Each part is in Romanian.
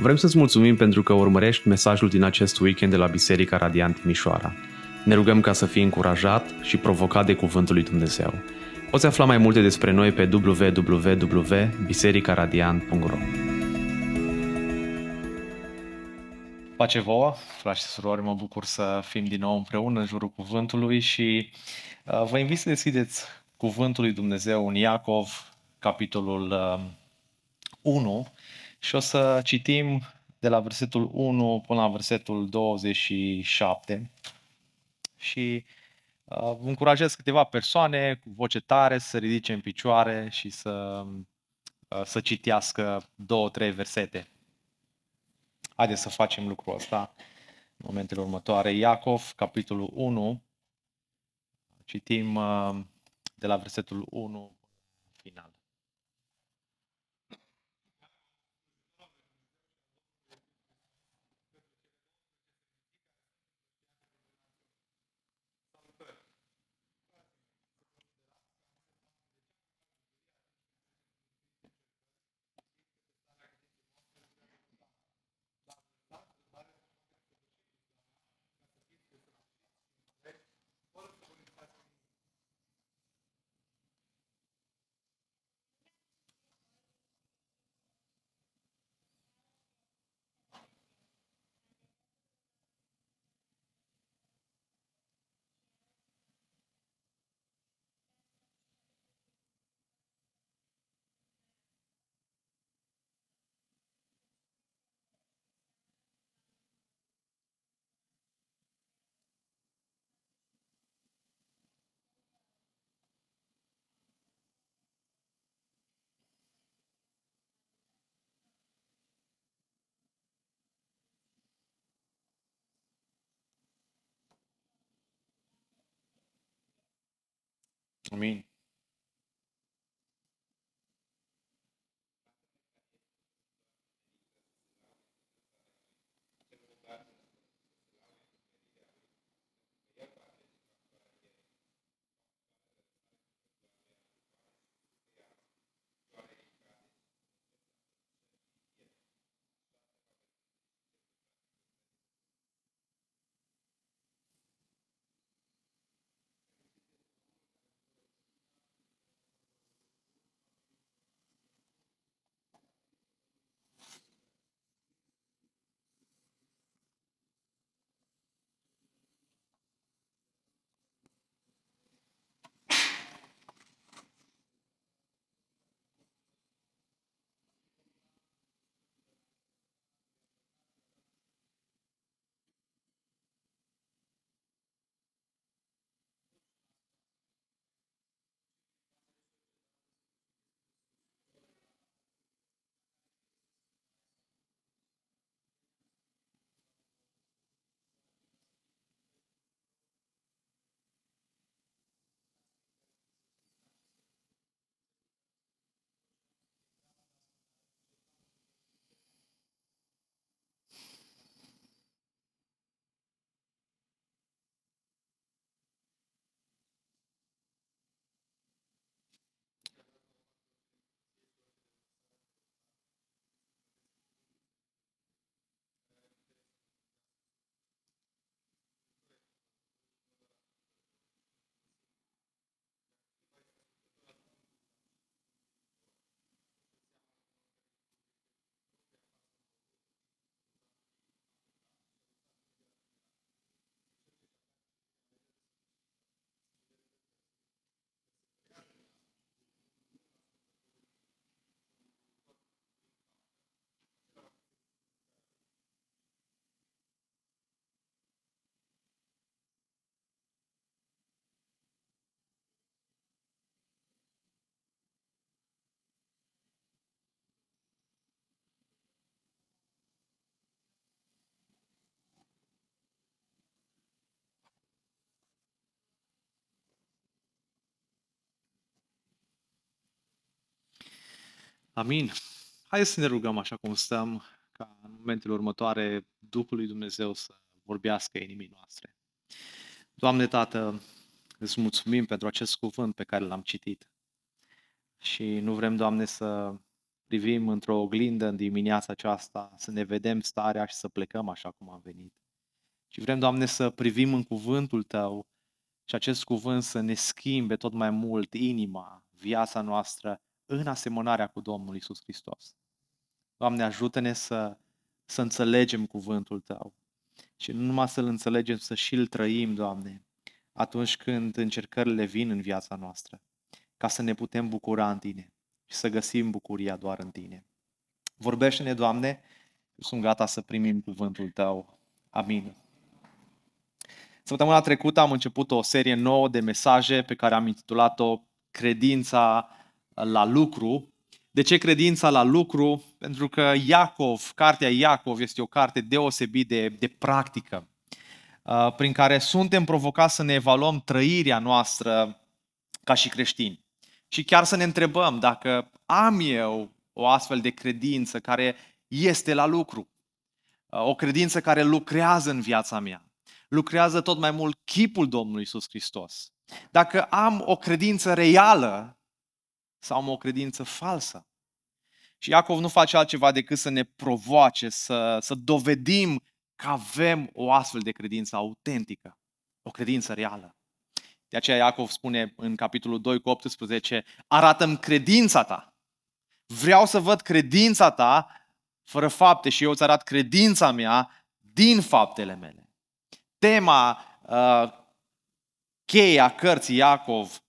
Vrem să-ți mulțumim pentru că urmărești mesajul din acest weekend de la Biserica Radiant Timișoara. Ne rugăm ca să fii încurajat și provocat de Cuvântul lui Dumnezeu. Poți afla mai multe despre noi pe www.bisericaradiant.ro Pace vouă, frați și surori, mă bucur să fim din nou împreună în jurul Cuvântului și uh, vă invit să deschideți Cuvântul lui Dumnezeu în Iacov, capitolul uh, 1, și o să citim de la versetul 1 până la versetul 27 și uh, încurajez câteva persoane cu voce tare să se ridice în picioare și să, uh, să citească două, trei versete. Haideți să facem lucrul ăsta în momentele următoare. Iacov, capitolul 1, citim uh, de la versetul 1 final. Amin. Amin. Haideți să ne rugăm așa cum stăm, ca în momentele următoare Duhul lui Dumnezeu să vorbească inimii noastre. Doamne Tată, îți mulțumim pentru acest cuvânt pe care l-am citit. Și nu vrem, Doamne, să privim într-o oglindă în dimineața aceasta, să ne vedem starea și să plecăm așa cum am venit. Și vrem, Doamne, să privim în cuvântul Tău și acest cuvânt să ne schimbe tot mai mult inima, viața noastră, în asemănarea cu Domnul Isus Hristos. Doamne, ajută-ne să, să înțelegem cuvântul Tău și nu numai să-L înțelegem, să și-L trăim, Doamne, atunci când încercările vin în viața noastră, ca să ne putem bucura în Tine și să găsim bucuria doar în Tine. Vorbește-ne, Doamne, sunt gata să primim cuvântul Tău. Amin. Săptămâna trecută am început o serie nouă de mesaje pe care am intitulat-o Credința la lucru. De ce credința la lucru? Pentru că Iacov, cartea Iacov este o carte deosebit de, de practică, uh, prin care suntem provocați să ne evaluăm trăirea noastră ca și creștini. Și chiar să ne întrebăm dacă am eu o astfel de credință care este la lucru, uh, o credință care lucrează în viața mea lucrează tot mai mult chipul Domnului Isus Hristos. Dacă am o credință reală sau am o credință falsă. Și Iacov nu face altceva decât să ne provoace, să, să dovedim că avem o astfel de credință autentică, o credință reală. De aceea Iacov spune în capitolul 2 cu 18, arată-mi credința ta. Vreau să văd credința ta fără fapte și eu îți arăt credința mea din faptele mele tema uh, cheia cărții Iacov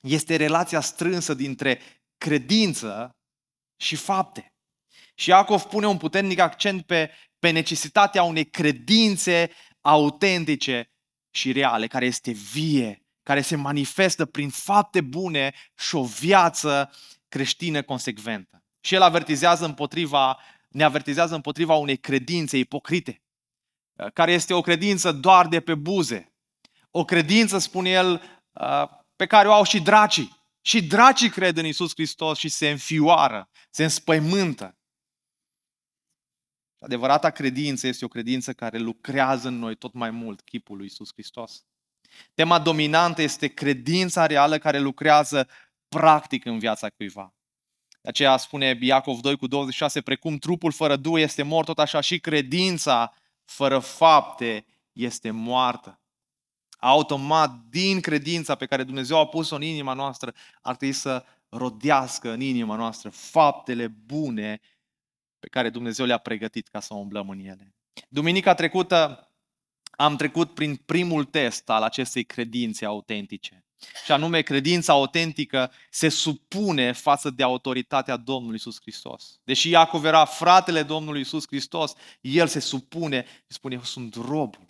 este relația strânsă dintre credință și fapte. Și Iacov pune un puternic accent pe, pe necesitatea unei credințe autentice și reale, care este vie, care se manifestă prin fapte bune și o viață creștină consecventă. Și el avertizează împotriva, ne avertizează împotriva unei credințe ipocrite care este o credință doar de pe buze. O credință, spune el, pe care o au și dracii. Și dracii cred în Isus Hristos și se înfioară, se înspăimântă. Adevărata credință este o credință care lucrează în noi tot mai mult chipul lui Isus Hristos. Tema dominantă este credința reală care lucrează practic în viața cuiva. De aceea spune Iacov 2 cu 26, precum trupul fără duh este mort, tot așa și credința fără fapte este moartă. Automat, din credința pe care Dumnezeu a pus-o în inima noastră, ar trebui să rodească în inima noastră faptele bune pe care Dumnezeu le-a pregătit ca să umblăm în ele. Duminica trecută am trecut prin primul test al acestei credințe autentice. Și anume, credința autentică se supune față de autoritatea Domnului Isus Hristos. Deși Iacov era fratele Domnului Isus Hristos, el se supune și spune, eu sunt robul.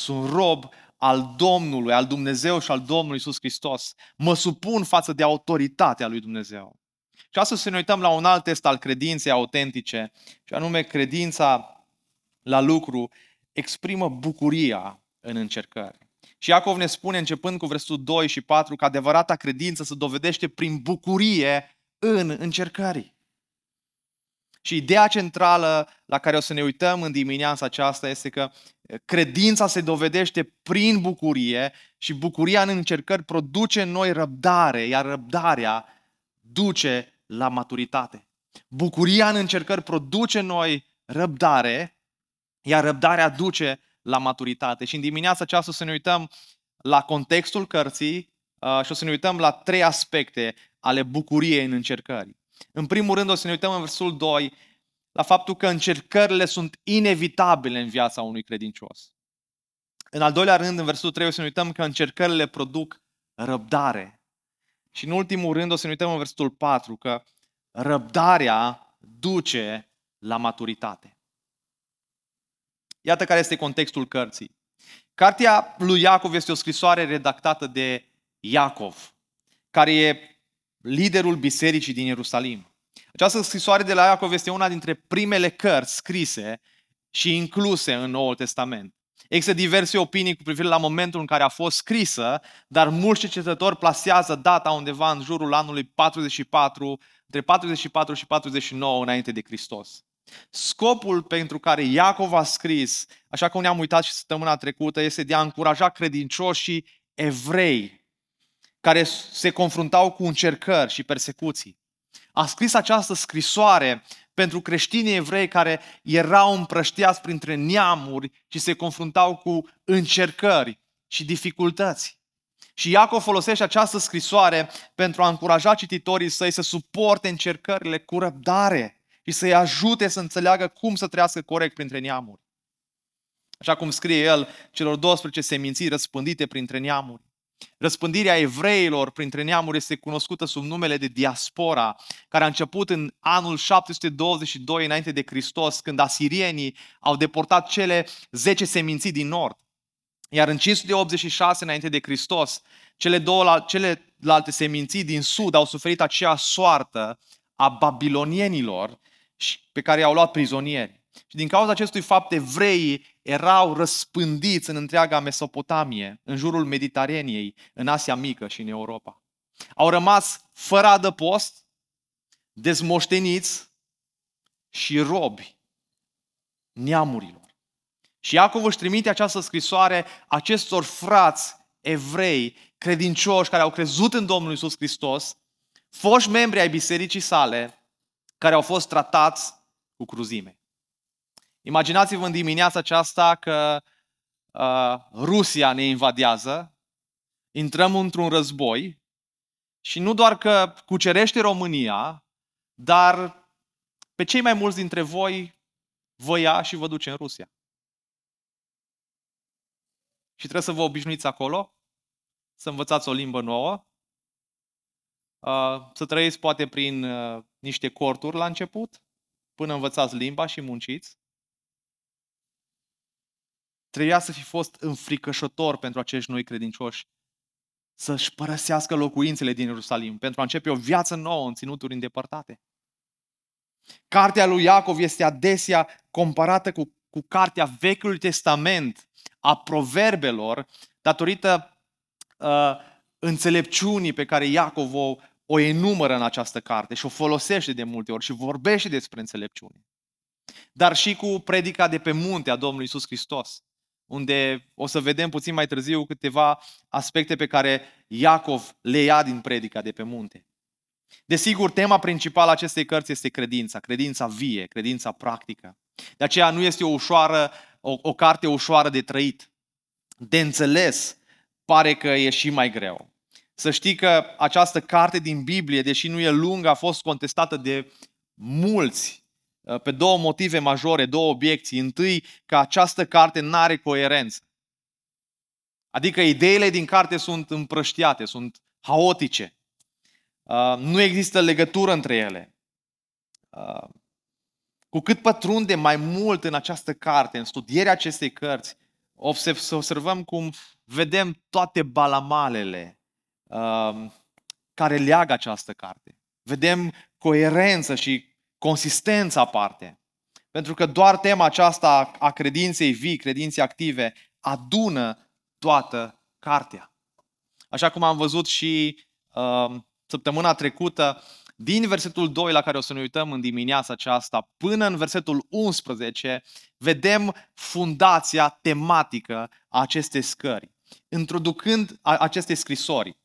Sunt rob al Domnului, al Dumnezeu și al Domnului Isus Hristos. Mă supun față de autoritatea lui Dumnezeu. Și astăzi să ne uităm la un alt test al credinței autentice, și anume credința la lucru exprimă bucuria în încercări. Și Iacov ne spune, începând cu versetul 2 și 4, că adevărata credință se dovedește prin bucurie în încercări. Și ideea centrală la care o să ne uităm în dimineața aceasta este că credința se dovedește prin bucurie și bucuria în încercări produce în noi răbdare, iar răbdarea duce la maturitate. Bucuria în încercări produce în noi răbdare, iar răbdarea duce la maturitate. Și în dimineața aceasta o să ne uităm la contextul cărții uh, și o să ne uităm la trei aspecte ale bucuriei în încercări. În primul rând o să ne uităm în versul 2 la faptul că încercările sunt inevitabile în viața unui credincios. În al doilea rând, în versul 3 o să ne uităm că încercările produc răbdare. Și în ultimul rând o să ne uităm în versul 4 că răbdarea duce la maturitate. Iată care este contextul cărții. Cartea lui Iacov este o scrisoare redactată de Iacov, care e liderul bisericii din Ierusalim. Această scrisoare de la Iacov este una dintre primele cărți scrise și incluse în Noul Testament. Există diverse opinii cu privire la momentul în care a fost scrisă, dar mulți cercetători plasează data undeva în jurul anului 44, între 44 și 49 înainte de Hristos. Scopul pentru care Iacov a scris, așa cum ne-am uitat și săptămâna trecută, este de a încuraja credincioșii evrei care se confruntau cu încercări și persecuții. A scris această scrisoare pentru creștinii evrei care erau împrăștiați printre neamuri și se confruntau cu încercări și dificultăți. Și Iacov folosește această scrisoare pentru a încuraja cititorii săi să suporte încercările cu răbdare și să-i ajute să înțeleagă cum să trăiască corect printre neamuri. Așa cum scrie el celor 12 seminții răspândite printre neamuri. Răspândirea evreilor printre neamuri este cunoscută sub numele de diaspora, care a început în anul 722 înainte de Hristos, când asirienii au deportat cele 10 seminții din nord. Iar în 586 înainte de Hristos, cele două celelalte seminții din sud au suferit aceeași soartă a babilonienilor pe care i-au luat prizonieri. Și din cauza acestui fapt, evreii erau răspândiți în întreaga Mesopotamie, în jurul Mediteraniei, în Asia Mică și în Europa. Au rămas fără adăpost, dezmoșteniți și robi neamurilor. Și Iacov își trimite această scrisoare acestor frați evrei credincioși care au crezut în Domnul Isus Hristos, foști membri ai bisericii sale, care au fost tratați cu cruzime. Imaginați-vă în dimineața aceasta că uh, Rusia ne invadează, intrăm într-un război și nu doar că cucerește România, dar pe cei mai mulți dintre voi vă ia și vă duce în Rusia. Și trebuie să vă obișnuiți acolo, să învățați o limbă nouă, uh, să trăiți poate prin uh, niște corturi la început, până învățați limba și munciți. Trebuia să fi fost înfricoșător pentru acești noi credincioși să-și părăsească locuințele din Ierusalim pentru a începe o viață nouă în ținuturi îndepărtate. Cartea lui Iacov este adesea comparată cu, cu cartea Vechiului Testament a proverbelor datorită uh, înțelepciunii pe care Iacov o, o enumără în această carte și o folosește de multe ori și vorbește despre înțelepciune. Dar și cu predica de pe munte a Domnului Isus Hristos unde o să vedem puțin mai târziu câteva aspecte pe care Iacov le ia din predica de pe munte. Desigur, tema principală a acestei cărți este credința, credința vie, credința practică. De aceea nu este o, ușoară, o, o carte ușoară de trăit. De înțeles, pare că e și mai greu. Să știi că această carte din Biblie, deși nu e lungă, a fost contestată de mulți Uh, pe două motive majore, două obiecții. Întâi, că această carte nu are coerență. Adică ideile din carte sunt împrăștiate, sunt haotice. Uh, nu există legătură între ele. Uh, cu cât pătrunde mai mult în această carte, în studierea acestei cărți, să observăm cum vedem toate balamalele care leagă această carte. Vedem coerență și consistența aparte. Pentru că doar tema aceasta a credinței vii, credinței active, adună toată cartea. Așa cum am văzut și uh, săptămâna trecută, din versetul 2 la care o să ne uităm în dimineața aceasta până în versetul 11, vedem fundația tematică a acestei scări, introducând aceste scrisori,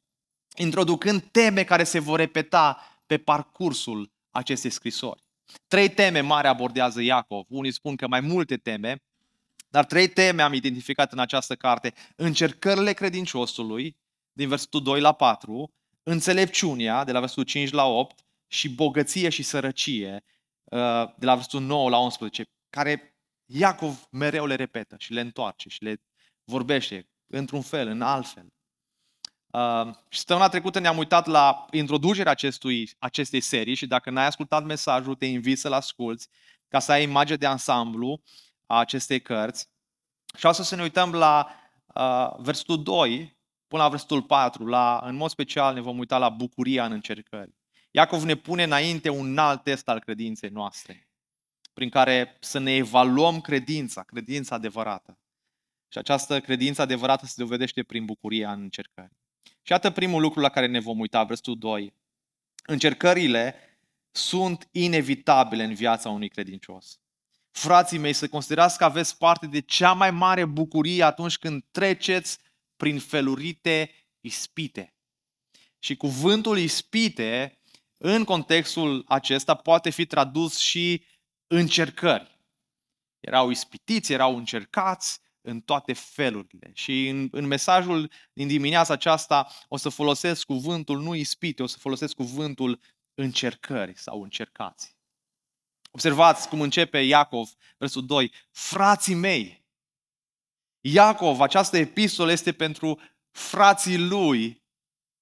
introducând teme care se vor repeta pe parcursul acestei scrisori. Trei teme mari abordează Iacov. Unii spun că mai multe teme, dar trei teme am identificat în această carte. Încercările credinciosului, din versetul 2 la 4, înțelepciunea, de la versetul 5 la 8, și bogăție și sărăcie, uh, de la versetul 9 la 11, care Iacov mereu le repetă și le întoarce și le vorbește într-un fel, în alt fel. Uh, și săptămâna trecută ne-am uitat la introducerea acestui, acestei serii și dacă n-ai ascultat mesajul, te invit să-l asculți ca să ai imagine de ansamblu a acestei cărți. Și astăzi să ne uităm la uh, versetul 2 până la versetul 4. La, în mod special ne vom uita la bucuria în încercări. Iacov ne pune înainte un alt test al credinței noastre, prin care să ne evaluăm credința, credința adevărată. Și această credință adevărată se dovedește prin bucuria în încercări. Și iată primul lucru la care ne vom uita, versetul 2. Încercările sunt inevitabile în viața unui credincios. Frații mei, să considerați că aveți parte de cea mai mare bucurie atunci când treceți prin felurite ispite. Și cuvântul ispite în contextul acesta poate fi tradus și încercări. Erau ispitiți, erau încercați în toate felurile. Și în, în mesajul din dimineața aceasta o să folosesc cuvântul nu ispite, o să folosesc cuvântul încercări sau încercați. Observați cum începe Iacov, versul 2. Frații mei. Iacov, această epistolă este pentru frații lui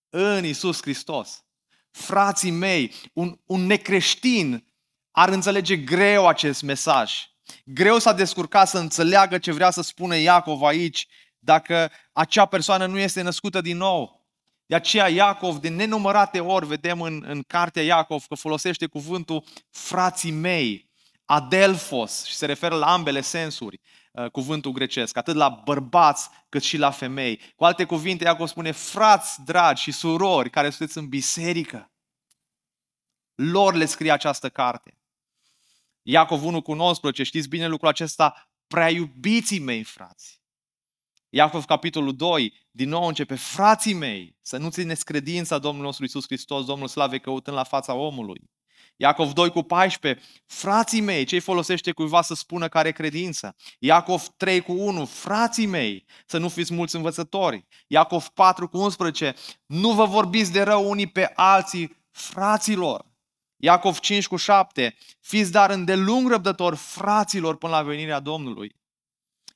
în Isus Hristos. Frații mei, un, un necreștin ar înțelege greu acest mesaj. Greu s-a descurcat să înțeleagă ce vrea să spună Iacov aici dacă acea persoană nu este născută din nou. De aceea Iacov, de nenumărate ori, vedem în, în cartea Iacov că folosește cuvântul frații mei, adelfos, și se referă la ambele sensuri, uh, cuvântul grecesc, atât la bărbați cât și la femei. Cu alte cuvinte, Iacov spune, frați dragi și surori care sunteți în biserică, lor le scrie această carte. Iacov 1 cu 19, știți bine lucrul acesta, prea iubiții mei, frați. Iacov, capitolul 2, din nou începe, frații mei, să nu țineți credința Domnului nostru Isus Hristos, Domnul Slave, căutând la fața omului. Iacov 2 cu 14, frații mei, ce folosește cuiva să spună care credință? Iacov 3 cu 1, frații mei, să nu fiți mulți învățători. Iacov 4 cu 11, nu vă vorbiți de rău unii pe alții, fraților. Iacov 5 cu 7, fiți dar îndelung răbdători fraților până la venirea Domnului.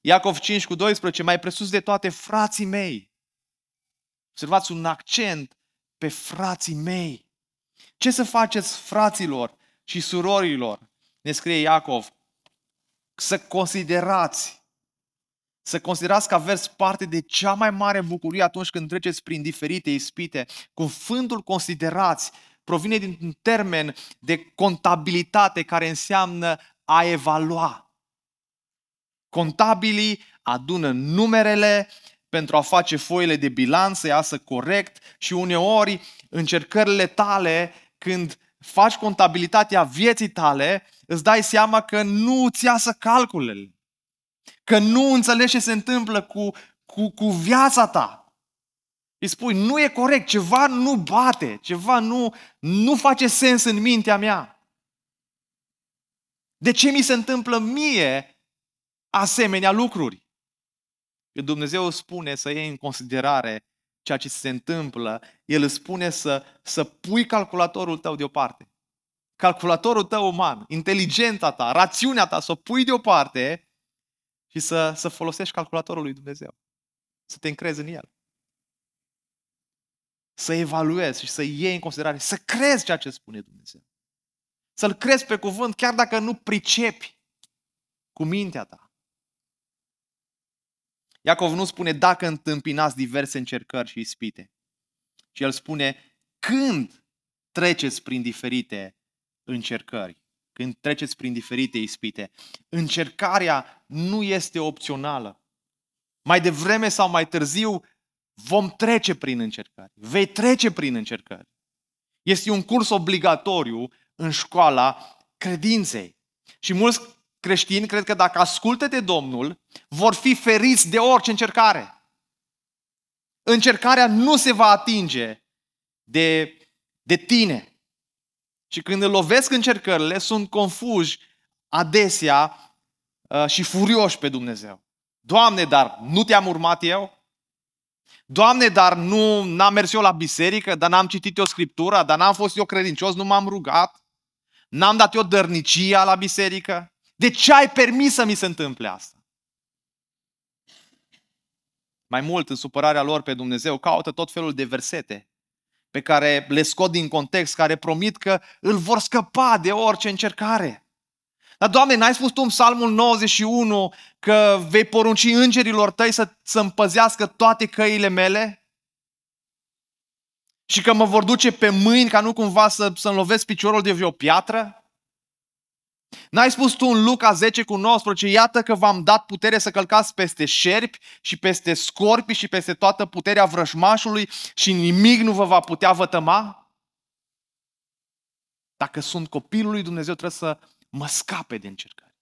Iacov 5 cu 12, mai presus de toate frații mei. Observați un accent pe frații mei. Ce să faceți fraților și surorilor? Ne scrie Iacov. Să considerați, să considerați că aveți parte de cea mai mare bucurie atunci când treceți prin diferite ispite. Cuvântul considerați provine dintr-un termen de contabilitate care înseamnă a evalua. Contabilii adună numerele pentru a face foile de bilanț să iasă corect și uneori încercările tale când faci contabilitatea vieții tale, îți dai seama că nu îți iasă calculele. Că nu înțelegi ce se întâmplă cu, cu, cu viața ta. Îi spui, nu e corect, ceva nu bate, ceva nu, nu face sens în mintea mea. De ce mi se întâmplă mie asemenea lucruri. Când Dumnezeu spune să iei în considerare ceea ce se întâmplă, El îți spune să, să pui calculatorul tău deoparte. Calculatorul tău uman, inteligența ta, rațiunea ta, să o pui deoparte și să, să folosești calculatorul lui Dumnezeu. Să te încrezi în El. Să evaluezi și să iei în considerare, să crezi ceea ce spune Dumnezeu. Să-L crezi pe cuvânt chiar dacă nu pricepi cu mintea ta. Iacov nu spune dacă întâmpinați diverse încercări și ispite, ci el spune când treceți prin diferite încercări, când treceți prin diferite ispite. Încercarea nu este opțională. Mai devreme sau mai târziu vom trece prin încercări. Vei trece prin încercări. Este un curs obligatoriu în școala credinței. Și mulți creștini cred că dacă ascultă de Domnul, vor fi feriți de orice încercare. Încercarea nu se va atinge de, de tine. Și când îl lovesc încercările, sunt confuși adesea uh, și furioși pe Dumnezeu. Doamne, dar nu te-am urmat eu? Doamne, dar nu n-am mers eu la biserică, dar n-am citit eu Scriptura, dar n-am fost eu credincios, nu m-am rugat, n-am dat eu dărnicia la biserică. De ce ai permis să mi se întâmple asta? Mai mult, în supărarea lor pe Dumnezeu, caută tot felul de versete pe care le scot din context, care promit că îl vor scăpa de orice încercare. Dar, Doamne, n-ai spus tu în Psalmul 91 că vei porunci îngerilor tăi să, să împăzească toate căile mele? Și că mă vor duce pe mâini ca nu cumva să, să-mi lovesc piciorul de vreo piatră? N-ai spus tu în Luca 10 cu 19, iată că v-am dat putere să călcați peste șerpi și peste scorpi și peste toată puterea vrăjmașului și nimic nu vă va putea vătăma? Dacă sunt copilul lui Dumnezeu, trebuie să mă scape de încercări.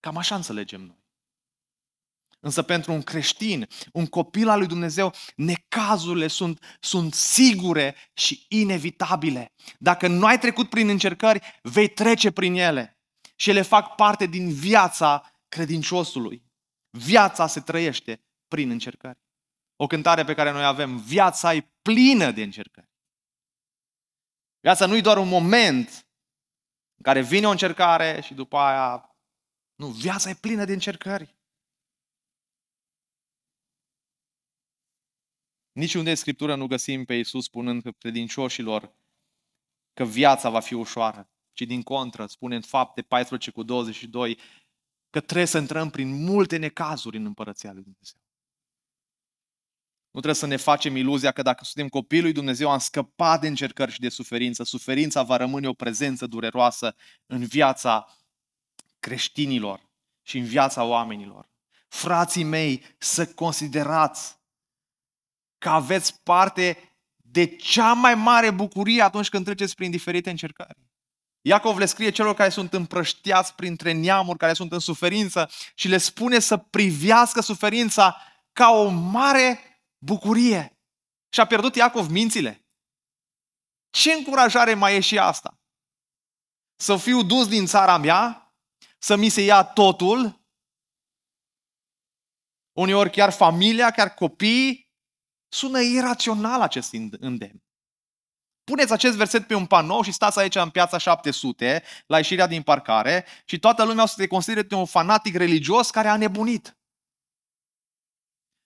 Cam așa înțelegem noi. Însă pentru un creștin, un copil al lui Dumnezeu, necazurile sunt, sunt sigure și inevitabile. Dacă nu ai trecut prin încercări, vei trece prin ele. Și ele fac parte din viața credinciosului. Viața se trăiește prin încercări. O cântare pe care noi avem, viața e plină de încercări. Viața nu e doar un moment în care vine o încercare și după aia... Nu, viața e plină de încercări. Niciunde în Scriptură nu găsim pe Iisus spunând credincioșilor că viața va fi ușoară, ci din contră, spune în fapte 14 cu 22, că trebuie să intrăm prin multe necazuri în împărăția lui Dumnezeu. Nu trebuie să ne facem iluzia că dacă suntem copilul lui Dumnezeu am scăpat de încercări și de suferință. Suferința va rămâne o prezență dureroasă în viața creștinilor și în viața oamenilor. Frații mei, să considerați că aveți parte de cea mai mare bucurie atunci când treceți prin diferite încercări. Iacov le scrie celor care sunt împrăștiați printre neamuri, care sunt în suferință și le spune să privească suferința ca o mare bucurie. Și a pierdut Iacov mințile. Ce încurajare mai e și asta? Să fiu dus din țara mea, să mi se ia totul, uneori chiar familia, chiar copiii, Sună irațional acest îndemn. Puneți acest verset pe un panou și stați aici în piața 700, la ieșirea din parcare, și toată lumea o să te considere un fanatic religios care a nebunit.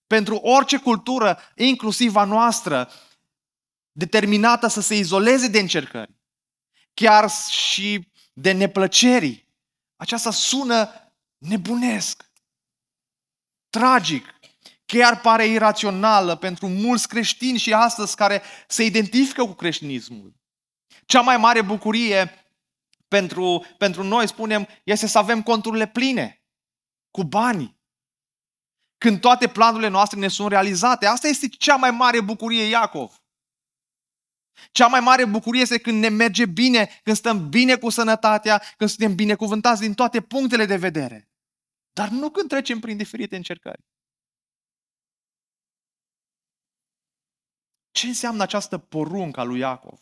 Pentru orice cultură, inclusiv a noastră, determinată să se izoleze de încercări, chiar și de neplăceri, aceasta sună nebunesc, tragic chiar pare irațională pentru mulți creștini și astăzi care se identifică cu creștinismul. Cea mai mare bucurie pentru, pentru noi, spunem, este să avem conturile pline, cu bani. Când toate planurile noastre ne sunt realizate, asta este cea mai mare bucurie, Iacov. Cea mai mare bucurie este când ne merge bine, când stăm bine cu sănătatea, când suntem binecuvântați din toate punctele de vedere. Dar nu când trecem prin diferite încercări. Ce înseamnă această poruncă a lui Iacov?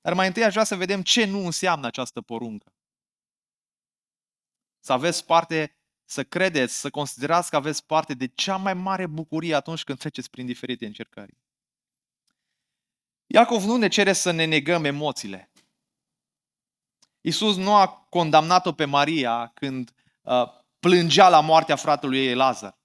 Dar mai întâi aș vrea să vedem ce nu înseamnă această poruncă. Să aveți parte, să credeți, să considerați că aveți parte de cea mai mare bucurie atunci când treceți prin diferite încercări. Iacov nu ne cere să ne negăm emoțiile. Iisus nu a condamnat-o pe Maria când uh, plângea la moartea fratelui ei Lazar.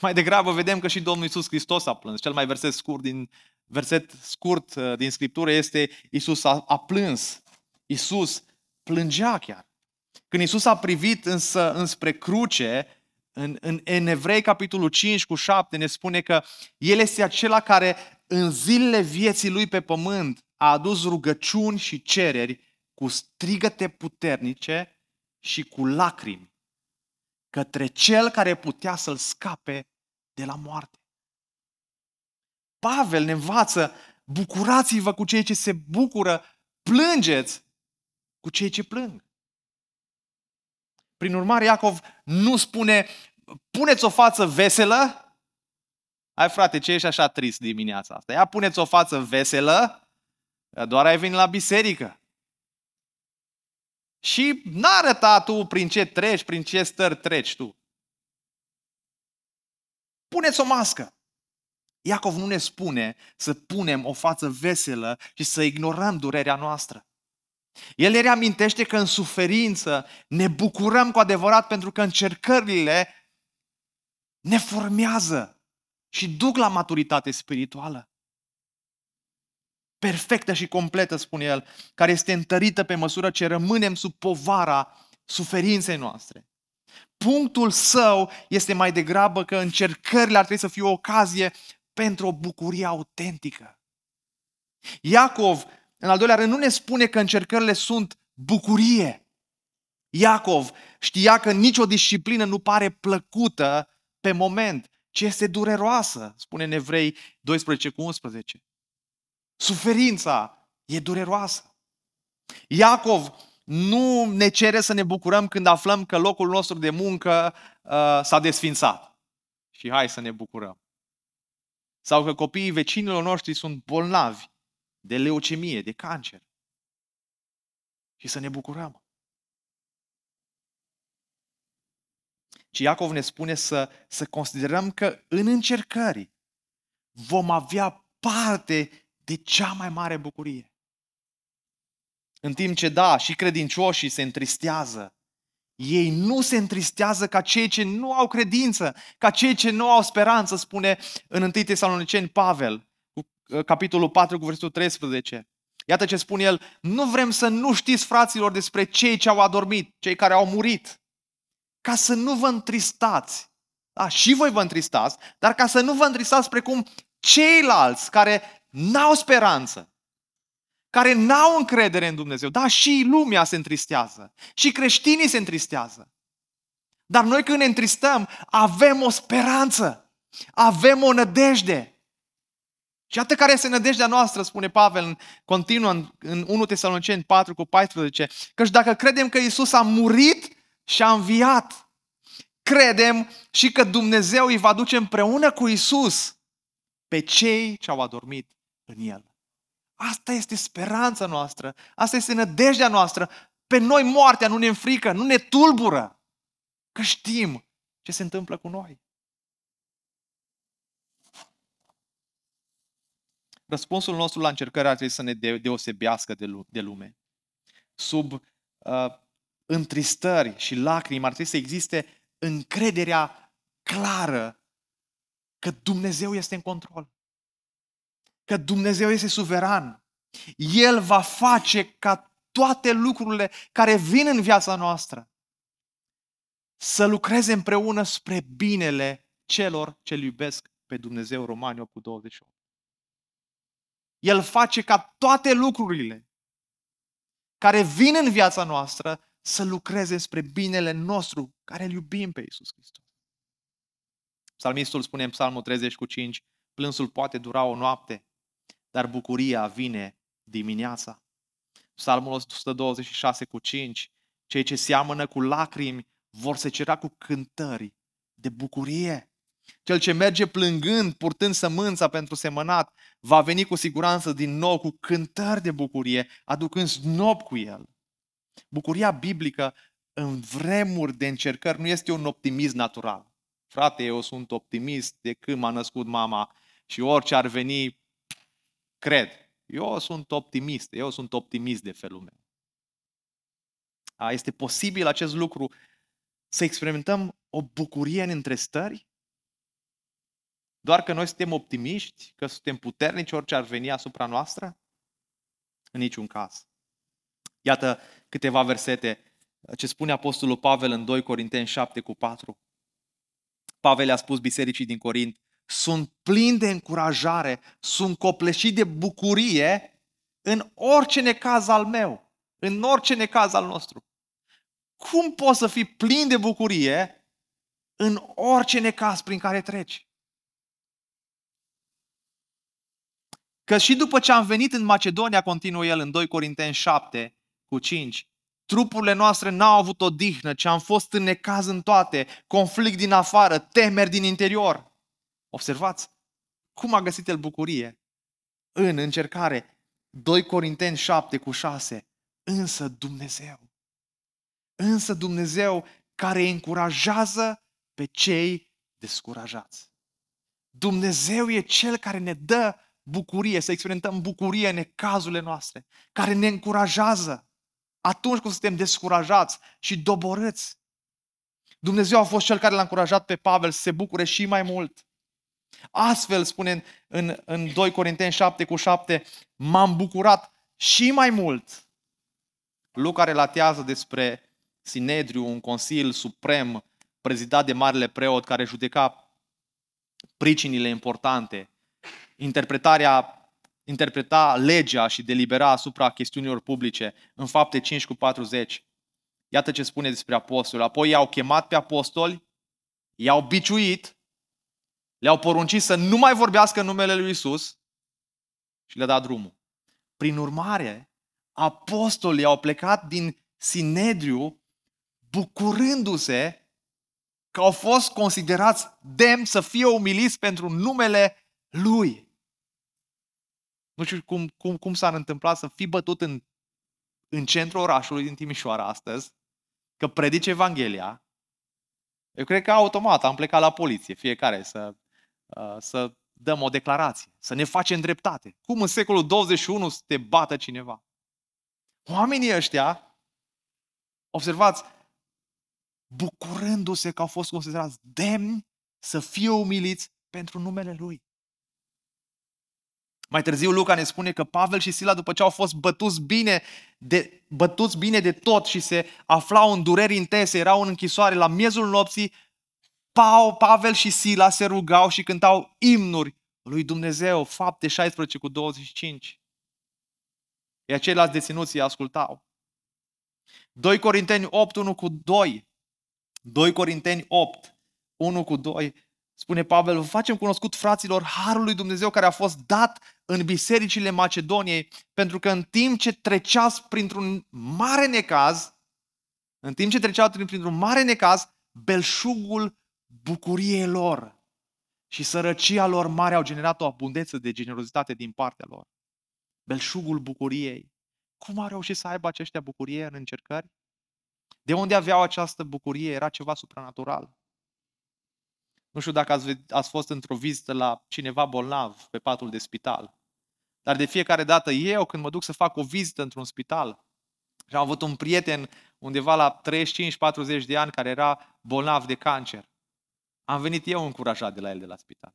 Mai degrabă vedem că și Domnul Isus Hristos a plâns. Cel mai verset scurt din, verset scurt uh, din Scriptură este Isus a, a plâns. Isus plângea chiar. Când Isus a privit însă înspre cruce, în, în, în Evrei capitolul 5 cu 7 ne spune că El este acela care în zilele vieții Lui pe pământ a adus rugăciuni și cereri cu strigăte puternice și cu lacrimi către cel care putea să-l scape de la moarte. Pavel ne învață, bucurați-vă cu cei ce se bucură, plângeți cu cei ce plâng. Prin urmare, Iacov nu spune, puneți o față veselă, Hai frate, ce ești așa trist dimineața asta? Ia puneți o față veselă, doar ai venit la biserică. Și n-a arătat tu prin ce treci, prin ce stări treci tu. Puneți o mască. Iacov nu ne spune să punem o față veselă și să ignorăm durerea noastră. El ne reamintește că în suferință ne bucurăm cu adevărat pentru că încercările ne formează și duc la maturitate spirituală perfectă și completă, spune el, care este întărită pe măsură ce rămânem sub povara suferinței noastre. Punctul său este mai degrabă că încercările ar trebui să fie o ocazie pentru o bucurie autentică. Iacov, în al doilea rând, nu ne spune că încercările sunt bucurie. Iacov știa că nicio disciplină nu pare plăcută pe moment, ci este dureroasă, spune în Evrei 12 cu 11. Suferința e dureroasă. Iacov nu ne cere să ne bucurăm când aflăm că locul nostru de muncă uh, s-a desfințat și hai să ne bucurăm. Sau că copiii vecinilor noștri sunt bolnavi de leucemie, de cancer. Și să ne bucurăm. Ci Iacov ne spune să, să considerăm că în încercări vom avea parte de cea mai mare bucurie. În timp ce, da, și credincioșii se întristează, ei nu se întristează ca cei ce nu au credință, ca cei ce nu au speranță, spune în 1 Tesaloniceni Pavel, uh, capitolul 4 cu versetul 13. Iată ce spune el, nu vrem să nu știți, fraților, despre cei ce au adormit, cei care au murit, ca să nu vă întristați. Da, și voi vă întristați, dar ca să nu vă întristați precum ceilalți care n-au speranță, care n-au încredere în Dumnezeu. Da, și lumea se întristează, și creștinii se întristează. Dar noi când ne întristăm, avem o speranță, avem o nădejde. Și atât care este nădejdea noastră, spune Pavel, continuă în, în 1 Tesaloniceni 4 cu 14, căci dacă credem că Isus a murit și a înviat, credem și că Dumnezeu îi va duce împreună cu Isus pe cei ce au adormit în El. Asta este speranța noastră, asta este nădejdea noastră. Pe noi moartea nu ne înfrică, nu ne tulbură, că știm ce se întâmplă cu noi. Răspunsul nostru la încercare ar trebui să ne deosebească de lume. Sub uh, întristări și lacrimi ar trebui să existe încrederea clară că Dumnezeu este în control. Că Dumnezeu este suveran. El va face ca toate lucrurile care vin în viața noastră să lucreze împreună spre binele celor ce iubesc pe Dumnezeu, Romani 8 cu 28. El face ca toate lucrurile care vin în viața noastră să lucreze spre binele nostru, care îl iubim pe Iisus Hristos. Psalmistul spune în Psalmul 30 cu 5, plânsul poate dura o noapte, dar bucuria vine dimineața. Psalmul 126 cu 5, cei ce seamănă cu lacrimi vor se cera cu cântări de bucurie. Cel ce merge plângând, purtând sămânța pentru semănat, va veni cu siguranță din nou cu cântări de bucurie, aducând snop cu el. Bucuria biblică în vremuri de încercări nu este un optimism natural. Frate, eu sunt optimist de când m-a născut mama și orice ar veni, cred. Eu sunt optimist, eu sunt optimist de felul meu. Este posibil acest lucru să experimentăm o bucurie în întrestări? Doar că noi suntem optimiști, că suntem puternici orice ar veni asupra noastră? În niciun caz. Iată câteva versete ce spune Apostolul Pavel în 2 Corinteni 7 cu 4. Pavel a spus bisericii din Corint, sunt plin de încurajare, sunt copleșit de bucurie în orice necaz al meu, în orice necaz al nostru. Cum poți să fii plin de bucurie în orice necaz prin care treci? Că și după ce am venit în Macedonia, continuă el în 2 Corinteni 7 cu 5, trupurile noastre n-au avut o dihnă, ci am fost în necaz în toate, conflict din afară, temeri din interior. Observați cum a găsit el bucurie în încercare. 2 Corinteni 7 cu 6. Însă Dumnezeu. Însă Dumnezeu care încurajează pe cei descurajați. Dumnezeu e Cel care ne dă bucurie, să experimentăm bucurie în necazurile noastre, care ne încurajează atunci când suntem descurajați și doborâți. Dumnezeu a fost Cel care l-a încurajat pe Pavel să se bucure și mai mult. Astfel, spune în, în 2 Corinteni 7 cu 7, m-am bucurat și mai mult. Luca relatează despre Sinedriu, un consil suprem prezidat de marele preot care judeca pricinile importante, interpretarea, interpreta legea și delibera asupra chestiunilor publice în fapte 5 cu 40. Iată ce spune despre apostoli. Apoi i-au chemat pe apostoli, i-au biciuit, le-au poruncit să nu mai vorbească în numele lui Isus și le-a dat drumul. Prin urmare, apostolii au plecat din Sinedriu bucurându-se că au fost considerați demn să fie umiliți pentru numele Lui. Nu știu cum, cum, cum s-ar întâmpla să fii bătut în, în centrul orașului din Timișoara astăzi, că predici Evanghelia. Eu cred că automat am plecat la poliție, fiecare să, uh, să dăm o declarație, să ne facem dreptate. Cum în secolul 21 să te bată cineva? Oamenii ăștia, observați, bucurându-se că au fost considerați demni să fie umiliți pentru numele Lui. Mai târziu Luca ne spune că Pavel și Sila, după ce au fost bătuți bine de, bătuți bine de tot și se aflau în dureri intense, erau în închisoare, la miezul nopții, Pau, Pavel și Sila se rugau și cântau imnuri lui Dumnezeu, fapte 16 cu 25. Iar ceilalți deținuți îi ascultau. 2 Corinteni 8, 1 cu 2. 2 Corinteni 8, 1 cu 2. Spune Pavel, vă facem cunoscut fraților harul lui Dumnezeu care a fost dat în bisericile Macedoniei, pentru că în timp ce treceați printr-un mare necaz, în timp ce treceați printr-un mare necaz, belșugul bucuriei lor și sărăcia lor mare au generat o abundență de generozitate din partea lor. Belșugul bucuriei. Cum au reușit să aibă aceștia bucurie în încercări? De unde aveau această bucurie? Era ceva supranatural. Nu știu dacă ați, ați fost într-o vizită la cineva bolnav pe patul de spital. Dar de fiecare dată eu, când mă duc să fac o vizită într-un spital, și am avut un prieten undeva la 35-40 de ani care era bolnav de cancer. Am venit eu încurajat de la el de la spital.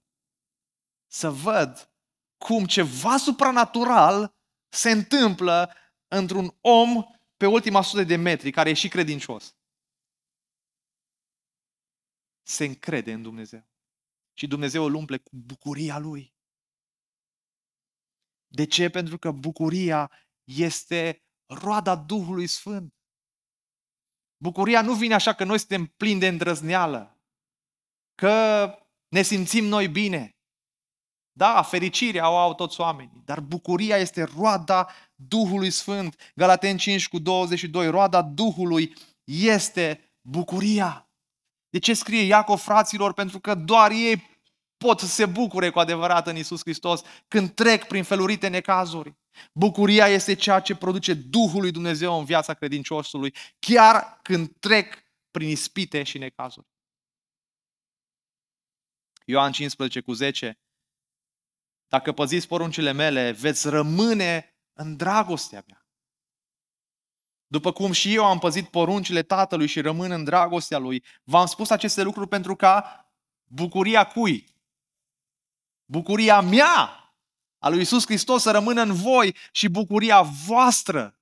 Să văd cum ceva supranatural se întâmplă într-un om pe ultima sută de metri, care e și credincios. Se încrede în Dumnezeu. Și Dumnezeu îl umple cu bucuria lui. De ce? Pentru că bucuria este roada Duhului Sfânt. Bucuria nu vine așa că noi suntem plini de îndrăzneală, că ne simțim noi bine. Da, fericirea o au toți oamenii, dar bucuria este roada Duhului Sfânt. Galaten 5 cu 22, roada Duhului este bucuria. De ce scrie Iacov fraților? Pentru că doar ei pot să se bucure cu adevărat în Isus Hristos când trec prin felurite necazuri. Bucuria este ceea ce produce Duhul lui Dumnezeu în viața credinciosului, chiar când trec prin ispite și necazuri. Ioan 15 cu 10. Dacă păziți poruncile mele, veți rămâne în dragostea mea. După cum și eu am păzit poruncile Tatălui și rămân în dragostea Lui, v-am spus aceste lucruri pentru ca bucuria cui? Bucuria mea a lui Isus Hristos să rămână în voi și bucuria voastră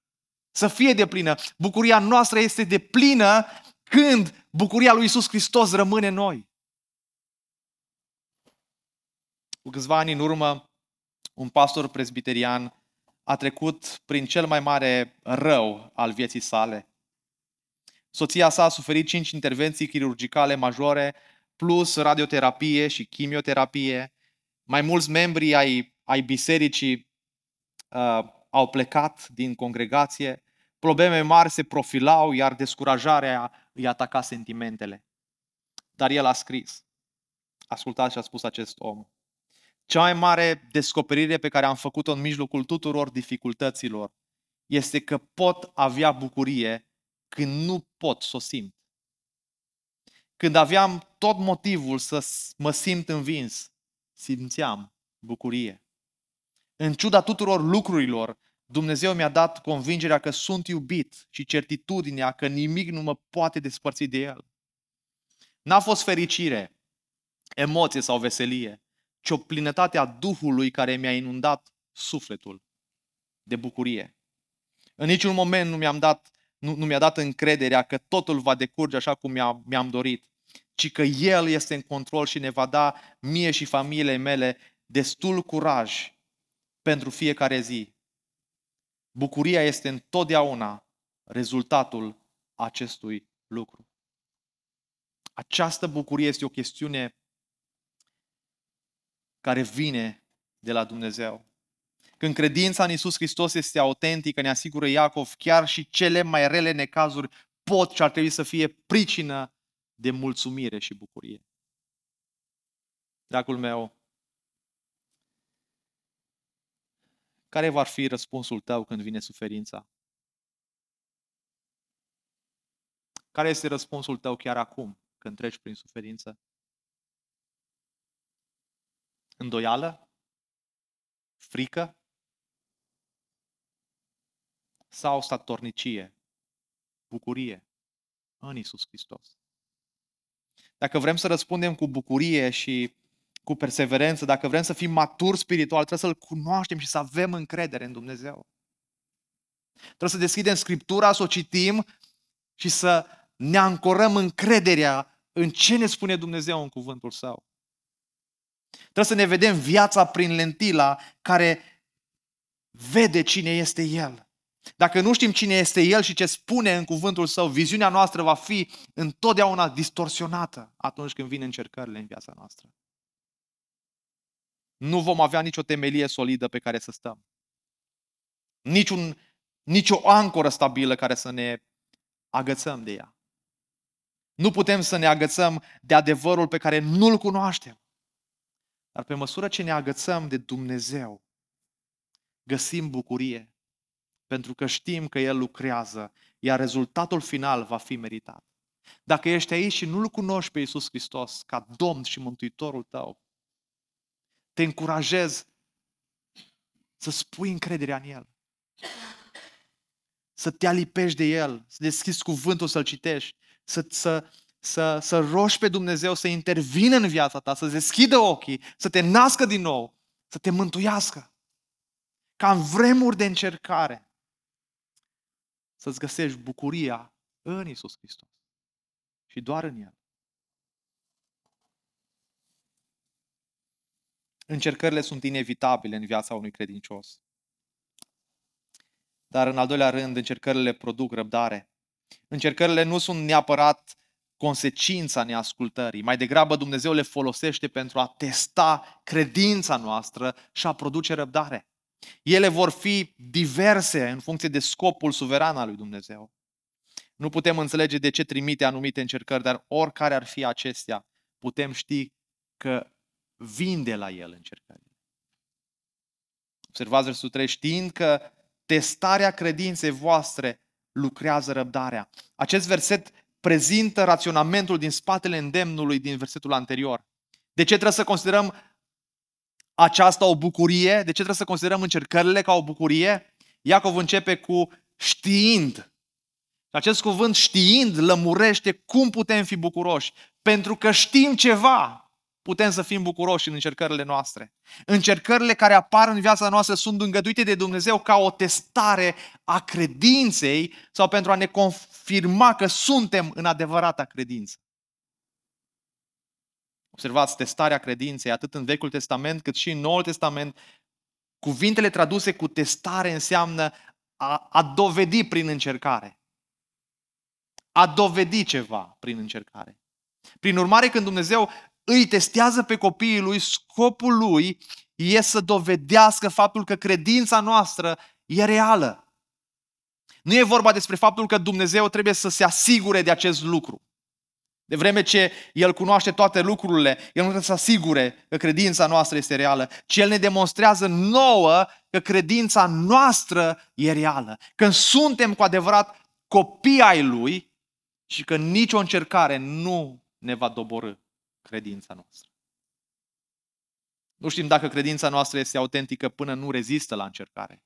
să fie de plină. Bucuria noastră este de plină când bucuria lui Isus Hristos rămâne în noi. Cu câțiva ani în urmă, un pastor presbiterian a trecut prin cel mai mare rău al vieții sale. Soția sa a suferit cinci intervenții chirurgicale majore, plus radioterapie și chimioterapie. Mai mulți membri ai, ai bisericii uh, au plecat din congregație. Probleme mari se profilau, iar descurajarea îi ataca sentimentele. Dar el a scris. Ascultați ce a spus acest om. Cea mai mare descoperire pe care am făcut-o în mijlocul tuturor dificultăților este că pot avea bucurie când nu pot să o simt. Când aveam tot motivul să mă simt învins, simțeam bucurie. În ciuda tuturor lucrurilor, Dumnezeu mi-a dat convingerea că sunt iubit și certitudinea că nimic nu mă poate despărți de El. N-a fost fericire, emoție sau veselie, ci o plinătate a Duhului care mi-a inundat sufletul de bucurie. În niciun moment nu mi-am dat, nu, nu mi-a dat încrederea că totul va decurge așa cum mi-a, mi-am dorit, ci că El este în control și ne va da mie și familiei mele destul curaj pentru fiecare zi. Bucuria este întotdeauna rezultatul acestui lucru. Această bucurie este o chestiune care vine de la Dumnezeu. Când credința în Isus Hristos este autentică, ne asigură Iacov, chiar și cele mai rele necazuri pot și ar trebui să fie pricină de mulțumire și bucurie. Dragul meu, care va fi răspunsul tău când vine suferința? Care este răspunsul tău chiar acum, când treci prin suferință? Îndoială? Frică? Sau statornicie? Bucurie? În Isus Hristos. Dacă vrem să răspundem cu bucurie și cu perseverență, dacă vrem să fim maturi spiritual, trebuie să-L cunoaștem și să avem încredere în Dumnezeu. Trebuie să deschidem Scriptura, să o citim și să ne ancorăm încrederea în ce ne spune Dumnezeu în cuvântul Său. Trebuie să ne vedem viața prin lentila care vede cine este El. Dacă nu știm cine este El și ce spune în cuvântul Său, viziunea noastră va fi întotdeauna distorsionată atunci când vin încercările în viața noastră. Nu vom avea nicio temelie solidă pe care să stăm. Niciun, nicio ancoră stabilă care să ne agățăm de ea. Nu putem să ne agățăm de adevărul pe care nu-l cunoaștem. Dar pe măsură ce ne agățăm de Dumnezeu, găsim bucurie, pentru că știm că El lucrează, iar rezultatul final va fi meritat. Dacă ești aici și nu-L cunoști pe Iisus Hristos ca Domn și Mântuitorul tău, te încurajez să spui încrederea în El. Să te alipești de El, să deschizi cuvântul să-L citești, să, să, să, să rogi pe Dumnezeu să intervină în viața ta, să deschidă ochii, să te nască din nou, să te mântuiască. Ca în vremuri de încercare să-ți găsești bucuria în Isus Hristos și doar în El. Încercările sunt inevitabile în viața unui credincios. Dar în al doilea rând, încercările produc răbdare. Încercările nu sunt neapărat consecința neascultării. Mai degrabă Dumnezeu le folosește pentru a testa credința noastră și a produce răbdare. Ele vor fi diverse în funcție de scopul suveran al lui Dumnezeu. Nu putem înțelege de ce trimite anumite încercări, dar oricare ar fi acestea, putem ști că vin de la El încercările. Observați versetul 3, știind că testarea credinței voastre lucrează răbdarea. Acest verset prezintă raționamentul din spatele îndemnului din versetul anterior. De ce trebuie să considerăm aceasta o bucurie? De ce trebuie să considerăm încercările ca o bucurie? Iacov începe cu știind. Acest cuvânt știind lămurește cum putem fi bucuroși. Pentru că știm ceva putem să fim bucuroși în încercările noastre. Încercările care apar în viața noastră sunt îngăduite de Dumnezeu ca o testare a credinței sau pentru a ne confirma că suntem în adevărata credință. Observați, testarea credinței, atât în Vechiul Testament cât și în Noul Testament, cuvintele traduse cu testare înseamnă a, a dovedi prin încercare. A dovedi ceva prin încercare. Prin urmare, când Dumnezeu îi testează pe copiii lui, scopul lui e să dovedească faptul că credința noastră e reală. Nu e vorba despre faptul că Dumnezeu trebuie să se asigure de acest lucru. De vreme ce El cunoaște toate lucrurile, El nu trebuie să asigure că credința noastră este reală, ci El ne demonstrează nouă că credința noastră e reală. Când suntem cu adevărat copii ai Lui și că nicio încercare nu ne va doborâ credința noastră. Nu știm dacă credința noastră este autentică până nu rezistă la încercare.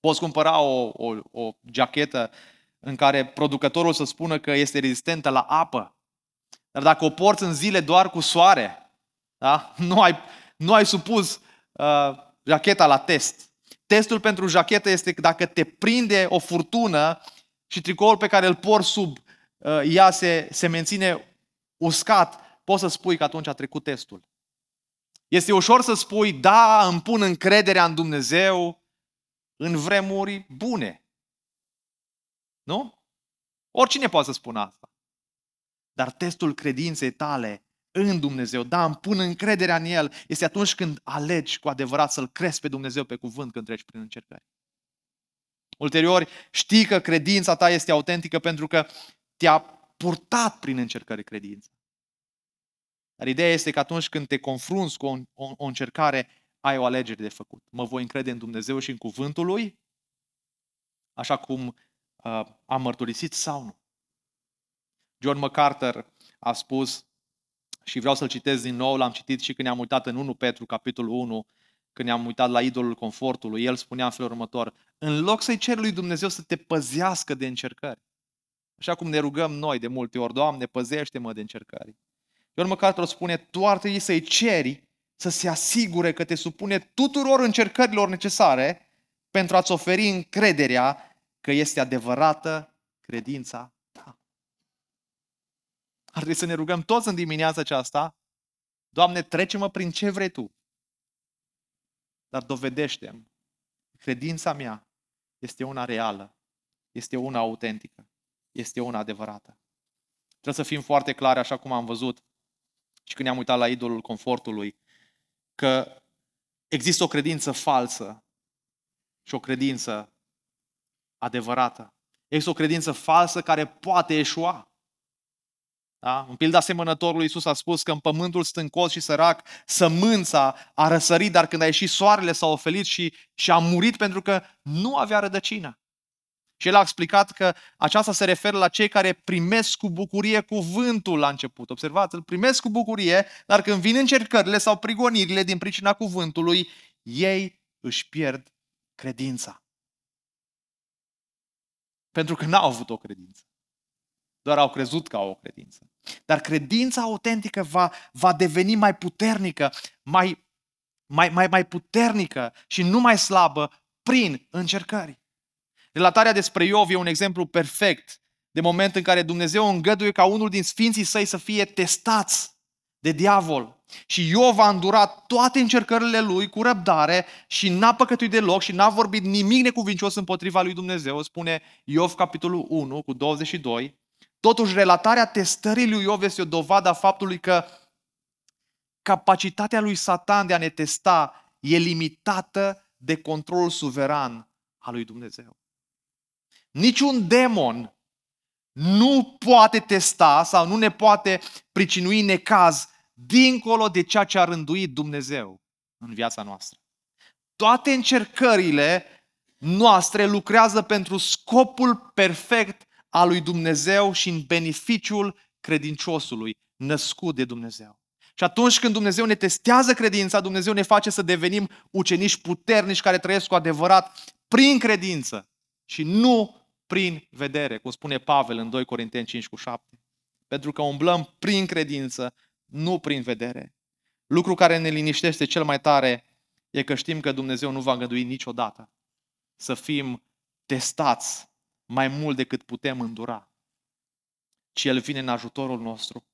Poți cumpăra o, o, o jachetă în care producătorul să spună că este rezistentă la apă, dar dacă o porți în zile doar cu soare, da? nu, ai, nu ai supus uh, jacheta la test. Testul pentru jachetă este dacă te prinde o furtună și tricoul pe care îl porți sub uh, ea se, se menține uscat, poți să spui că atunci a trecut testul. Este ușor să spui, da, îmi pun încrederea în Dumnezeu în vremuri bune. Nu? Oricine poate să spună asta. Dar testul credinței tale în Dumnezeu, da, îmi pun încrederea în El, este atunci când alegi cu adevărat să-L crezi pe Dumnezeu pe cuvânt când treci prin încercări. Ulterior, știi că credința ta este autentică pentru că te-a purtat prin încercări credință. Dar ideea este că atunci când te confrunți cu o, o, o încercare, ai o alegere de făcut. Mă voi încrede în Dumnezeu și în cuvântul Lui, așa cum uh, am mărturisit sau nu. John MacArthur a spus, și vreau să-l citesc din nou, l-am citit și când ne-am uitat în 1 Petru, capitolul 1, când ne-am uitat la idolul confortului, el spunea în felul următor, în loc să-i cer lui Dumnezeu să te păzească de încercări, așa cum ne rugăm noi de multe ori, Doamne, păzește-mă de încercări. John MacArthur spune, tu ar trebui să-i ceri să se asigure că te supune tuturor încercărilor necesare pentru a-ți oferi încrederea că este adevărată credința ta. Ar trebui să ne rugăm toți în dimineața aceasta, Doamne, trece-mă prin ce vrei Tu, dar dovedește-mi credința mea este una reală, este una autentică, este una adevărată. Trebuie să fim foarte clari, așa cum am văzut și când ne-am uitat la idolul confortului, că există o credință falsă și o credință adevărată. Există o credință falsă care poate eșua. Da? În pilda asemănătorului Iisus a spus că în pământul stâncos și sărac sămânța a răsărit, dar când a ieșit soarele s-a ofelit și, și a murit pentru că nu avea rădăcină. Și el a explicat că aceasta se referă la cei care primesc cu bucurie cuvântul la început. Observați, îl primesc cu bucurie, dar când vin încercările sau prigonirile din pricina cuvântului, ei își pierd credința. Pentru că n-au avut o credință. Doar au crezut că au o credință. Dar credința autentică va, va deveni mai puternică, mai, mai, mai, mai puternică și nu mai slabă prin încercări. Relatarea despre Iov e un exemplu perfect de moment în care Dumnezeu îngăduie ca unul din sfinții săi să fie testați de diavol. Și Iov a îndurat toate încercările lui cu răbdare și n-a păcătuit deloc și n-a vorbit nimic necuvincios împotriva lui Dumnezeu, spune Iov capitolul 1 cu 22. Totuși, relatarea testării lui Iov este o dovadă a faptului că capacitatea lui Satan de a ne testa e limitată de controlul suveran al lui Dumnezeu. Niciun demon nu poate testa sau nu ne poate pricinui necaz dincolo de ceea ce a rânduit Dumnezeu în viața noastră. Toate încercările noastre lucrează pentru scopul perfect al lui Dumnezeu și în beneficiul credinciosului născut de Dumnezeu. Și atunci când Dumnezeu ne testează credința, Dumnezeu ne face să devenim ucenici puternici care trăiesc cu adevărat prin credință și nu prin vedere, cum spune Pavel în 2 Corinteni 5 cu 7. Pentru că umblăm prin credință, nu prin vedere. Lucru care ne liniștește cel mai tare e că știm că Dumnezeu nu va îngădui niciodată să fim testați mai mult decât putem îndura. Ci El vine în ajutorul nostru.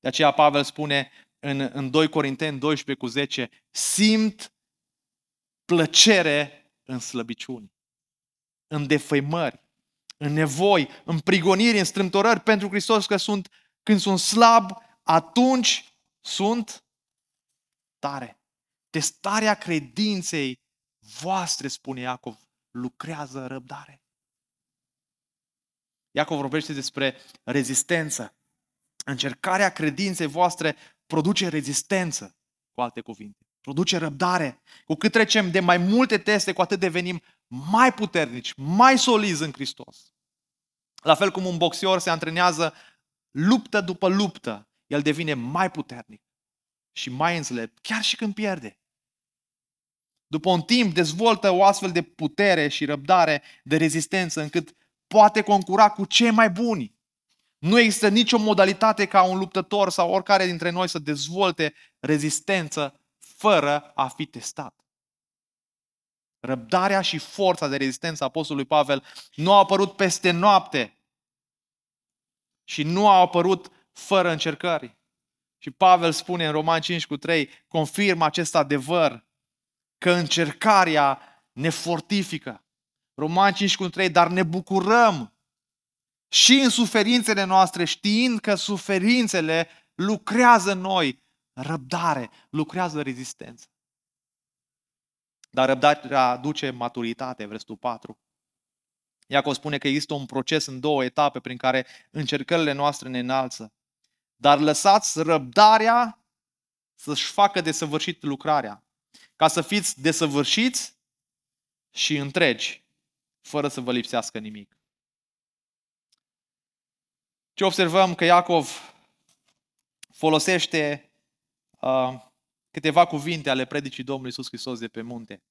De aceea Pavel spune în, în 2 Corinteni 12 cu 10, simt plăcere în slăbiciuni, în defăimări, în nevoi, în prigoniri, în strâmtorări pentru Hristos, că sunt, când sunt slab, atunci sunt tare. Testarea credinței voastre, spune Iacov, lucrează răbdare. Iacov vorbește despre rezistență. Încercarea credinței voastre produce rezistență, cu alte cuvinte. Produce răbdare. Cu cât trecem de mai multe teste, cu atât devenim mai puternici, mai solizi în Hristos. La fel cum un boxior se antrenează luptă după luptă, el devine mai puternic și mai înțelept, chiar și când pierde. După un timp dezvoltă o astfel de putere și răbdare de rezistență încât poate concura cu cei mai buni. Nu există nicio modalitate ca un luptător sau oricare dintre noi să dezvolte rezistență fără a fi testat. Răbdarea și forța de rezistență a Apostolului Pavel nu au apărut peste noapte și nu au apărut fără încercări. Și Pavel spune în Roman 5 cu 3, confirmă acest adevăr, că încercarea ne fortifică. Roman 5 cu 3, dar ne bucurăm și în suferințele noastre, știind că suferințele lucrează în noi răbdare, lucrează rezistență. Dar răbdarea aduce maturitate, versetul 4. Iacov spune că există un proces în două etape prin care încercările noastre ne înalță. Dar lăsați răbdarea să-și facă desăvârșit lucrarea, ca să fiți desăvârșiți și întregi, fără să vă lipsească nimic. Ce observăm că Iacov folosește uh, câteva cuvinte ale predicii Domnului Iisus Hristos de pe munte.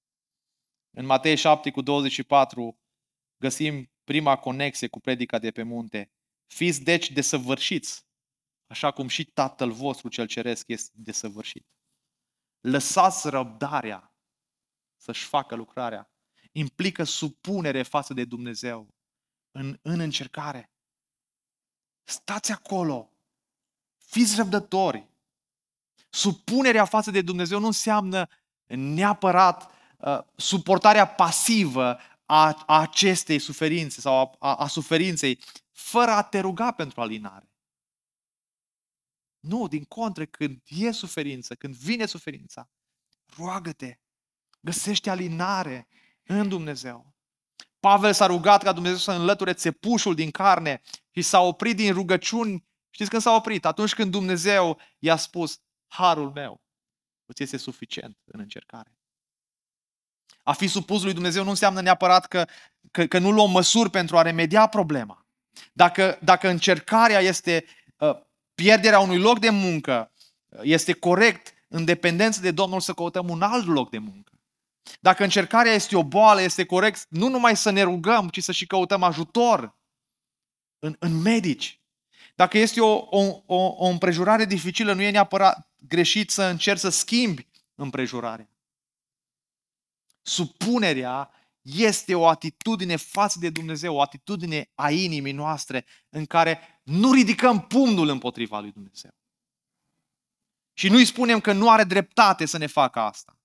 În Matei 7 cu 24 găsim prima conexie cu predica de pe munte. Fiți deci desăvârșiți, așa cum și Tatăl vostru cel ceresc este desăvârșit. Lăsați răbdarea să-și facă lucrarea. Implică supunere față de Dumnezeu în, în încercare. Stați acolo. Fiți răbdători. Supunerea față de Dumnezeu nu înseamnă neapărat uh, suportarea pasivă a, a acestei suferințe sau a, a, a suferinței, fără a te ruga pentru alinare. Nu, din contră, când e suferință, când vine suferința, roagă-te, găsește alinare în Dumnezeu. Pavel s-a rugat ca Dumnezeu să înlăture țepușul din carne și s-a oprit din rugăciuni. Știți când s-a oprit? Atunci când Dumnezeu i-a spus, harul meu îți este suficient în încercare. A fi supus lui Dumnezeu nu înseamnă neapărat că, că, că nu luăm măsuri pentru a remedia problema. Dacă, dacă încercarea este uh, pierderea unui loc de muncă, este corect, în dependență de Domnul, să căutăm un alt loc de muncă. Dacă încercarea este o boală, este corect nu numai să ne rugăm, ci să și căutăm ajutor în, în medici. Dacă este o, o, o, o împrejurare dificilă, nu e neapărat greșit să încerci să schimbi împrejurarea. Supunerea este o atitudine față de Dumnezeu, o atitudine a inimii noastre în care nu ridicăm pumnul împotriva lui Dumnezeu. Și nu îi spunem că nu are dreptate să ne facă asta.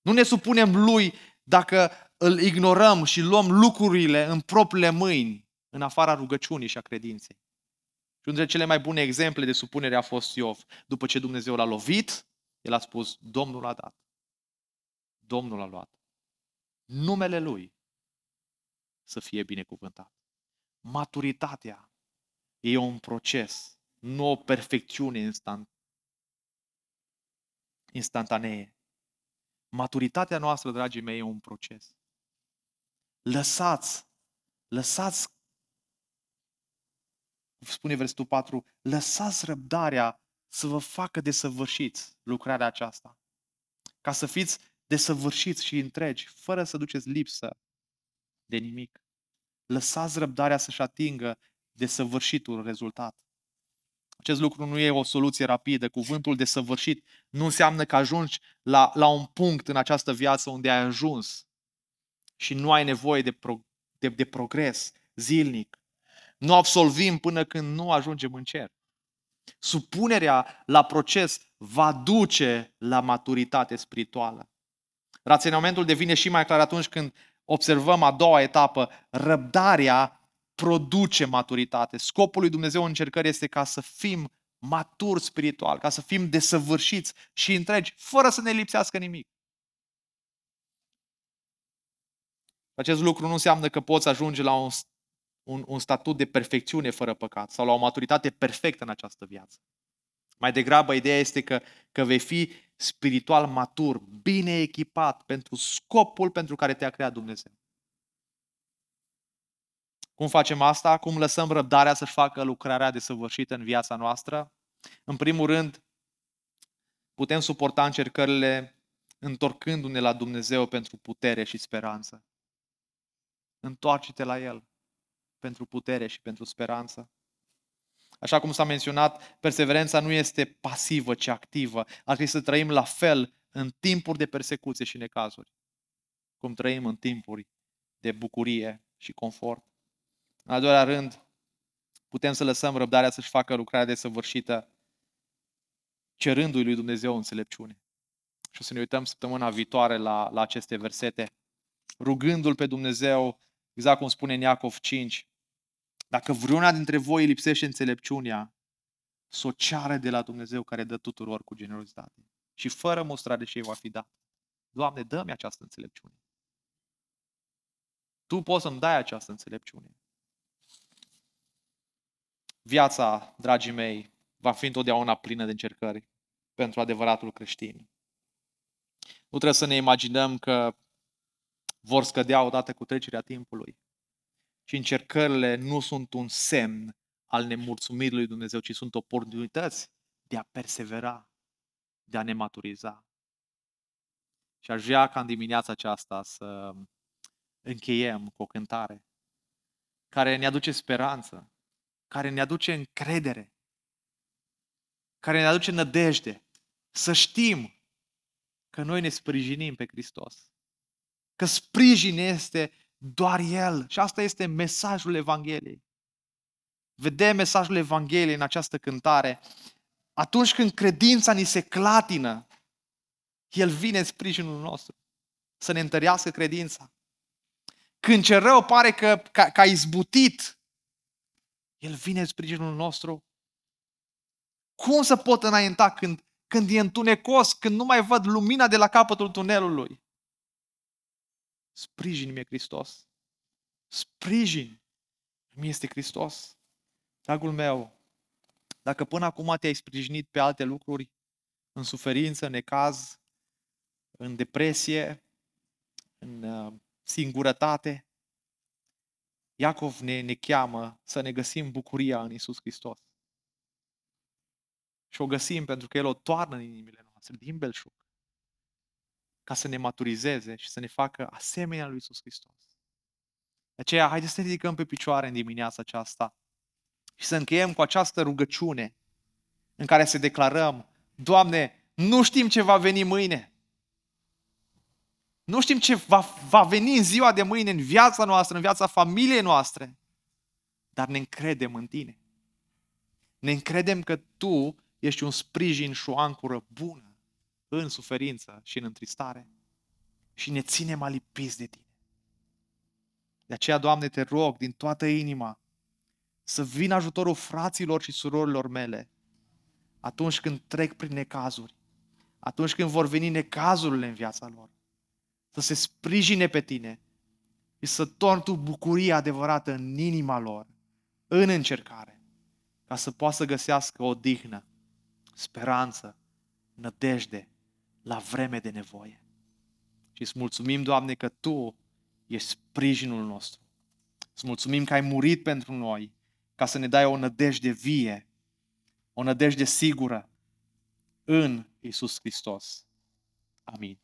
Nu ne supunem lui dacă îl ignorăm și luăm lucrurile în propriile mâini, în afara rugăciunii și a credinței. Și unul dintre cele mai bune exemple de supunere a fost Iov. După ce Dumnezeu l-a lovit, el a spus, Domnul a dat. Domnul a luat. Numele Lui să fie binecuvântat. Maturitatea e un proces, nu o perfecțiune instant, instantanee. Maturitatea noastră, dragii mei, e un proces. Lăsați, lăsați, spune versetul 4, lăsați răbdarea să vă facă desăvârșiți lucrarea aceasta. Ca să fiți desăvârșiți și întregi, fără să duceți lipsă de nimic. Lăsați răbdarea să-și atingă desăvârșitul rezultat. Acest lucru nu e o soluție rapidă. Cuvântul de săvârșit nu înseamnă că ajungi la, la un punct în această viață unde ai ajuns și nu ai nevoie de, pro, de, de progres zilnic. Nu absolvim până când nu ajungem în cer. Supunerea la proces va duce la maturitate spirituală. Raționamentul devine și mai clar atunci când observăm a doua etapă, răbdarea produce maturitate. Scopul lui Dumnezeu în încercări este ca să fim maturi spiritual, ca să fim desăvârșiți și întregi, fără să ne lipsească nimic. Acest lucru nu înseamnă că poți ajunge la un, un, un statut de perfecțiune fără păcat sau la o maturitate perfectă în această viață. Mai degrabă, ideea este că, că vei fi spiritual matur, bine echipat pentru scopul pentru care te-a creat Dumnezeu. Cum facem asta? Cum lăsăm răbdarea să-și facă lucrarea desăvârșită în viața noastră? În primul rând, putem suporta încercările întorcându-ne la Dumnezeu pentru putere și speranță. Întoarce-te la El pentru putere și pentru speranță. Așa cum s-a menționat, perseverența nu este pasivă, ci activă. Ar trebui să trăim la fel în timpuri de persecuție și necazuri, cum trăim în timpuri de bucurie și confort. În al doilea rând, putem să lăsăm răbdarea să-și facă lucrarea desăvârșită, cerându-i lui Dumnezeu înțelepciune. Și o să ne uităm săptămâna viitoare la, la aceste versete, rugându-L pe Dumnezeu, exact cum spune în Iacov 5, dacă vreuna dintre voi lipsește înțelepciunea, să o ceară de la Dumnezeu care dă tuturor cu generozitate. Și fără mostrare și ei va fi dat. Doamne, dă-mi această înțelepciune. Tu poți să-mi dai această înțelepciune. Viața, dragii mei, va fi întotdeauna plină de încercări pentru adevăratul creștin. Nu trebuie să ne imaginăm că vor scădea odată cu trecerea timpului. Și încercările nu sunt un semn al nemulțumirii lui Dumnezeu, ci sunt oportunități de a persevera, de a ne maturiza. Și aș vrea ca în dimineața aceasta să încheiem cu o cântare care ne aduce speranță, care ne aduce încredere, care ne aduce nădejde, să știm că noi ne sprijinim pe Hristos. Că sprijin este doar El. Și asta este mesajul Evangheliei. Vedem mesajul Evangheliei în această cântare. Atunci când credința ni se clatină, El vine în sprijinul nostru. Să ne întărească credința. Când ce rău pare că, că, că a izbutit, El vine în sprijinul nostru. Cum să pot înainta când, când e întunecos, când nu mai văd lumina de la capătul tunelului? Sprijin-mi Hristos. Sprijin mi este Hristos. Dragul meu, dacă până acum te-ai sprijinit pe alte lucruri, în suferință, în necaz, în depresie, în uh, singurătate, Iacov ne, ne cheamă să ne găsim bucuria în Isus Hristos. Și o găsim pentru că El o toarnă în inimile noastre, din belșug ca să ne maturizeze și să ne facă asemenea lui Iisus Hristos. De aceea, haideți să ne ridicăm pe picioare în dimineața aceasta și să încheiem cu această rugăciune în care să declarăm, Doamne, nu știm ce va veni mâine. Nu știm ce va, va veni în ziua de mâine, în viața noastră, în viața familiei noastre, dar ne încredem în Tine. Ne încredem că Tu ești un sprijin și o ancoră bună în suferință și în întristare și ne ținem alipiți de Tine. De aceea, Doamne, te rog din toată inima să vină ajutorul fraților și surorilor mele atunci când trec prin necazuri, atunci când vor veni necazurile în viața lor, să se sprijine pe Tine și să torni Tu bucuria adevărată în inima lor, în încercare, ca să poată să găsească o dihnă, speranță, nădejde la vreme de nevoie. Și îți mulțumim, Doamne, că Tu ești sprijinul nostru. Îți mulțumim că ai murit pentru noi, ca să ne dai o nădejde vie, o nădejde sigură în Isus Hristos. Amin.